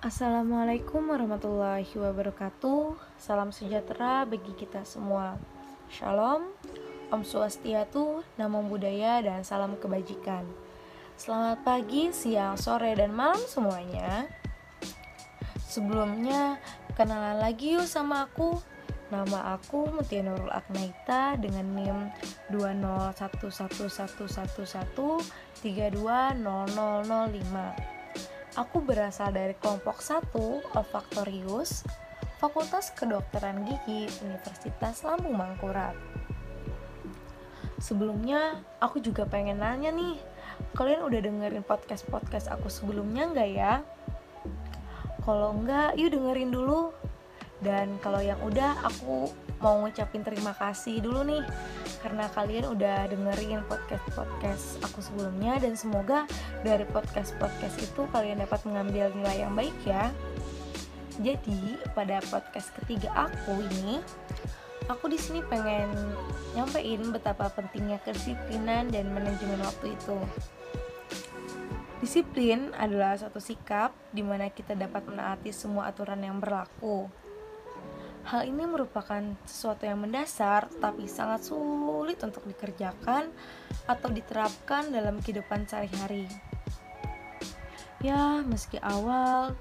Assalamualaikum warahmatullahi wabarakatuh. Salam sejahtera bagi kita semua. Shalom. Om Swastiatu, Namo Buddhaya, dan salam kebajikan. Selamat pagi, siang, sore, dan malam semuanya. Sebelumnya, kenalan lagi yuk sama aku. Nama aku Mutia Nurul Aknaita dengan NIM 2011111320005 Aku berasal dari kelompok 1 Olfaktorius, Fakultas Kedokteran Gigi Universitas Lambung Mangkurat. Sebelumnya, aku juga pengen nanya nih, kalian udah dengerin podcast-podcast aku sebelumnya nggak ya? Kalau enggak, yuk dengerin dulu. Dan kalau yang udah, aku mau ngucapin terima kasih dulu nih karena kalian udah dengerin podcast-podcast aku sebelumnya dan semoga dari podcast-podcast itu kalian dapat mengambil nilai yang baik ya. Jadi pada podcast ketiga aku ini aku di sini pengen nyampein betapa pentingnya kedisiplinan dan manajemen waktu itu. Disiplin adalah satu sikap di mana kita dapat menaati semua aturan yang berlaku Hal ini merupakan sesuatu yang mendasar, tapi sangat sulit untuk dikerjakan atau diterapkan dalam kehidupan sehari-hari. Ya, meski awal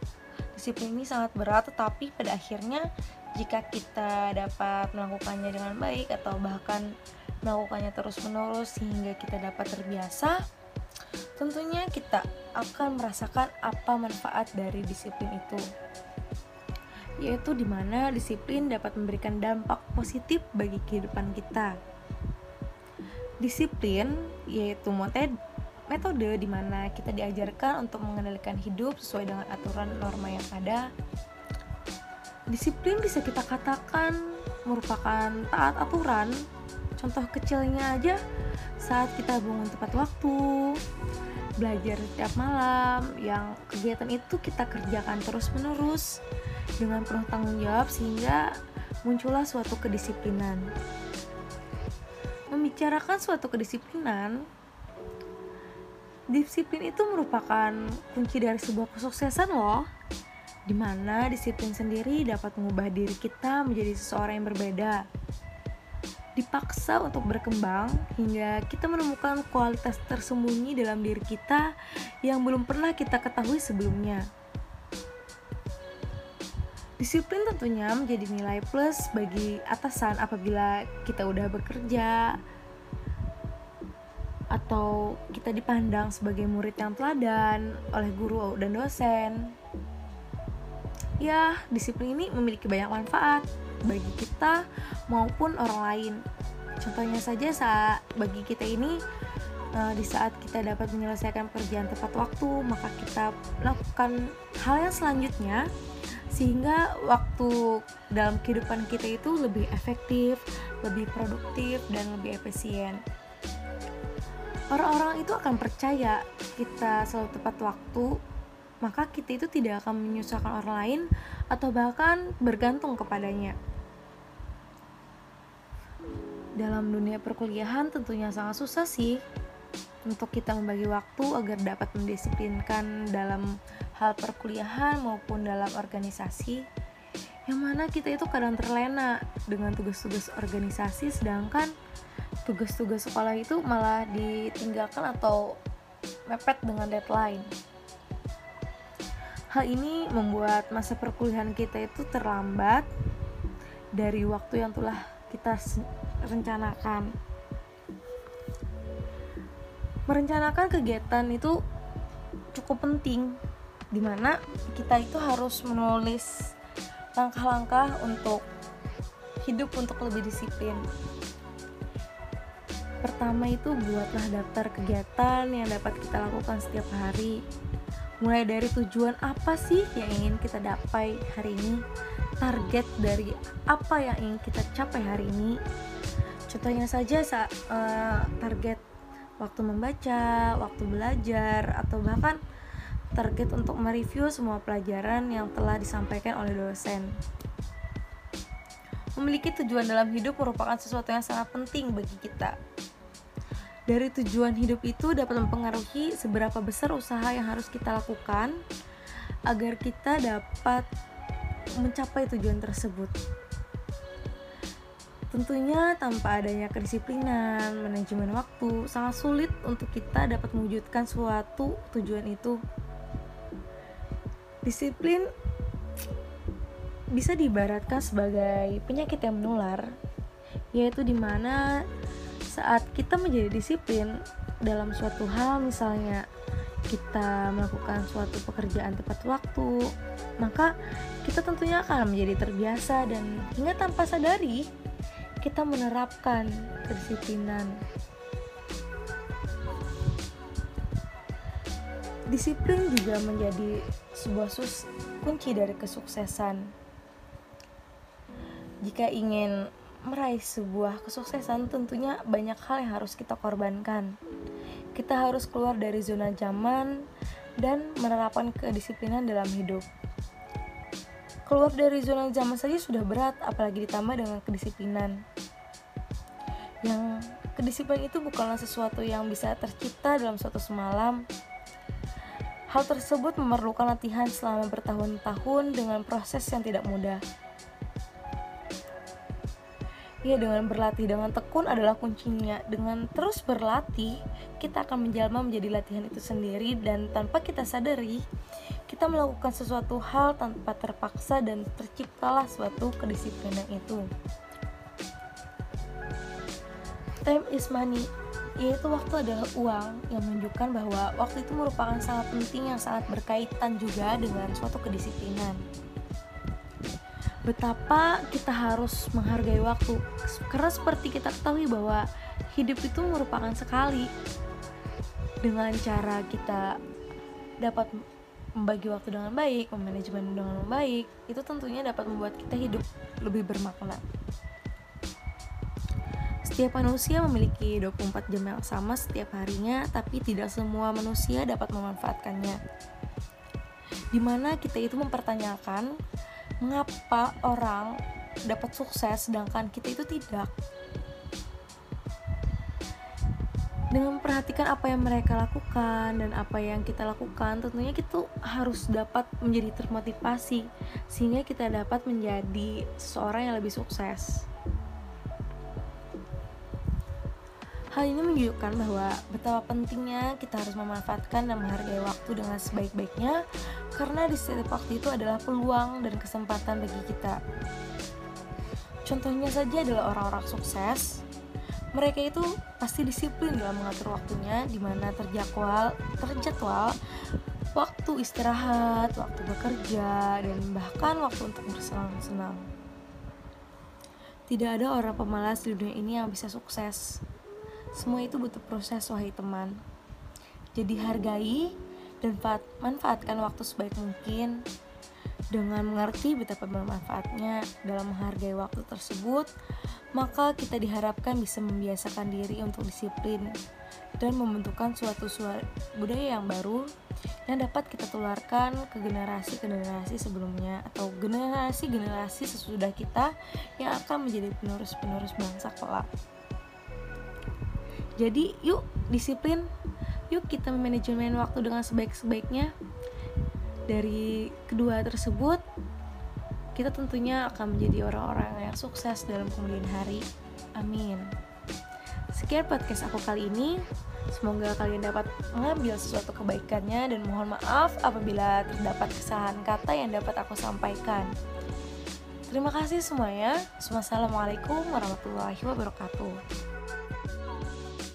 disiplin ini sangat berat, tetapi pada akhirnya jika kita dapat melakukannya dengan baik atau bahkan melakukannya terus-menerus sehingga kita dapat terbiasa, tentunya kita akan merasakan apa manfaat dari disiplin itu yaitu di mana disiplin dapat memberikan dampak positif bagi kehidupan kita. Disiplin yaitu metode di mana kita diajarkan untuk mengendalikan hidup sesuai dengan aturan norma yang ada. Disiplin bisa kita katakan merupakan taat aturan. Contoh kecilnya aja saat kita bangun tepat waktu, belajar setiap malam, yang kegiatan itu kita kerjakan terus-menerus dengan penuh tanggung jawab sehingga muncullah suatu kedisiplinan. Membicarakan suatu kedisiplinan, disiplin itu merupakan kunci dari sebuah kesuksesan loh. Di mana disiplin sendiri dapat mengubah diri kita menjadi seseorang yang berbeda. Dipaksa untuk berkembang hingga kita menemukan kualitas tersembunyi dalam diri kita yang belum pernah kita ketahui sebelumnya. Disiplin tentunya menjadi nilai plus bagi atasan apabila kita udah bekerja atau kita dipandang sebagai murid yang teladan oleh guru dan dosen. Ya, disiplin ini memiliki banyak manfaat bagi kita maupun orang lain. Contohnya saja saat bagi kita ini uh, di saat kita dapat menyelesaikan pekerjaan tepat waktu, maka kita lakukan hal yang selanjutnya sehingga waktu dalam kehidupan kita itu lebih efektif, lebih produktif, dan lebih efisien. Orang-orang itu akan percaya kita selalu tepat waktu, maka kita itu tidak akan menyusahkan orang lain atau bahkan bergantung kepadanya. Dalam dunia perkuliahan tentunya sangat susah sih untuk kita membagi waktu agar dapat mendisiplinkan dalam hal perkuliahan maupun dalam organisasi. Yang mana kita itu kadang terlena dengan tugas-tugas organisasi sedangkan tugas-tugas sekolah itu malah ditinggalkan atau mepet dengan deadline. Hal ini membuat masa perkuliahan kita itu terlambat dari waktu yang telah kita rencanakan merencanakan kegiatan itu cukup penting di mana kita itu harus menulis langkah-langkah untuk hidup untuk lebih disiplin. Pertama itu buatlah daftar kegiatan yang dapat kita lakukan setiap hari. Mulai dari tujuan apa sih yang ingin kita dapai hari ini? Target dari apa yang ingin kita capai hari ini? Contohnya saja saat uh, target waktu membaca, waktu belajar, atau bahkan target untuk mereview semua pelajaran yang telah disampaikan oleh dosen. Memiliki tujuan dalam hidup merupakan sesuatu yang sangat penting bagi kita. Dari tujuan hidup itu dapat mempengaruhi seberapa besar usaha yang harus kita lakukan agar kita dapat mencapai tujuan tersebut. Tentunya tanpa adanya kedisiplinan, manajemen waktu, sangat sulit untuk kita dapat mewujudkan suatu tujuan itu. Disiplin bisa diibaratkan sebagai penyakit yang menular, yaitu di mana saat kita menjadi disiplin dalam suatu hal, misalnya kita melakukan suatu pekerjaan tepat waktu, maka kita tentunya akan menjadi terbiasa dan hingga tanpa sadari kita menerapkan kedisiplinan. Disiplin juga menjadi sebuah sus kunci dari kesuksesan. Jika ingin meraih sebuah kesuksesan, tentunya banyak hal yang harus kita korbankan. Kita harus keluar dari zona nyaman dan menerapkan kedisiplinan dalam hidup. Keluar dari zona zaman saja sudah berat, apalagi ditambah dengan kedisiplinan. Yang kedisiplinan itu bukanlah sesuatu yang bisa tercipta dalam suatu semalam. Hal tersebut memerlukan latihan selama bertahun-tahun dengan proses yang tidak mudah. Ya, dengan berlatih dengan tekun adalah kuncinya. Dengan terus berlatih, kita akan menjalma menjadi latihan itu sendiri dan tanpa kita sadari, kita melakukan sesuatu hal tanpa terpaksa dan terciptalah suatu kedisiplinan itu. Time is money, yaitu waktu adalah uang yang menunjukkan bahwa waktu itu merupakan sangat penting yang sangat berkaitan juga dengan suatu kedisiplinan. Betapa kita harus menghargai waktu, karena seperti kita ketahui bahwa hidup itu merupakan sekali. Dengan cara kita dapat membagi waktu dengan baik, memanajemen dengan baik, itu tentunya dapat membuat kita hidup lebih bermakna. Setiap manusia memiliki 24 jam yang sama setiap harinya, tapi tidak semua manusia dapat memanfaatkannya. Di mana kita itu mempertanyakan mengapa orang dapat sukses sedangkan kita itu tidak dengan memperhatikan apa yang mereka lakukan dan apa yang kita lakukan tentunya kita harus dapat menjadi termotivasi sehingga kita dapat menjadi seseorang yang lebih sukses Hal ini menunjukkan bahwa betapa pentingnya kita harus memanfaatkan dan menghargai waktu dengan sebaik-baiknya karena di setiap waktu itu adalah peluang dan kesempatan bagi kita. Contohnya saja adalah orang-orang sukses mereka itu pasti disiplin dalam mengatur waktunya di mana terjadwal terjadwal waktu istirahat, waktu bekerja, dan bahkan waktu untuk bersenang-senang. Tidak ada orang pemalas di dunia ini yang bisa sukses. Semua itu butuh proses, wahai teman. Jadi hargai dan manfaatkan waktu sebaik mungkin dengan mengerti betapa bermanfaatnya dalam menghargai waktu tersebut, maka kita diharapkan bisa membiasakan diri untuk disiplin dan membentukkan suatu budaya yang baru yang dapat kita tularkan ke generasi-generasi sebelumnya atau generasi-generasi sesudah kita yang akan menjadi penerus-penerus bangsa kelak. Jadi, yuk disiplin, yuk kita manajemen waktu dengan sebaik-sebaiknya dari kedua tersebut kita tentunya akan menjadi orang-orang yang sukses dalam kemudian hari. Amin. Sekian podcast aku kali ini. Semoga kalian dapat mengambil sesuatu kebaikannya dan mohon maaf apabila terdapat kesalahan kata yang dapat aku sampaikan. Terima kasih semuanya. Wassalamualaikum warahmatullahi wabarakatuh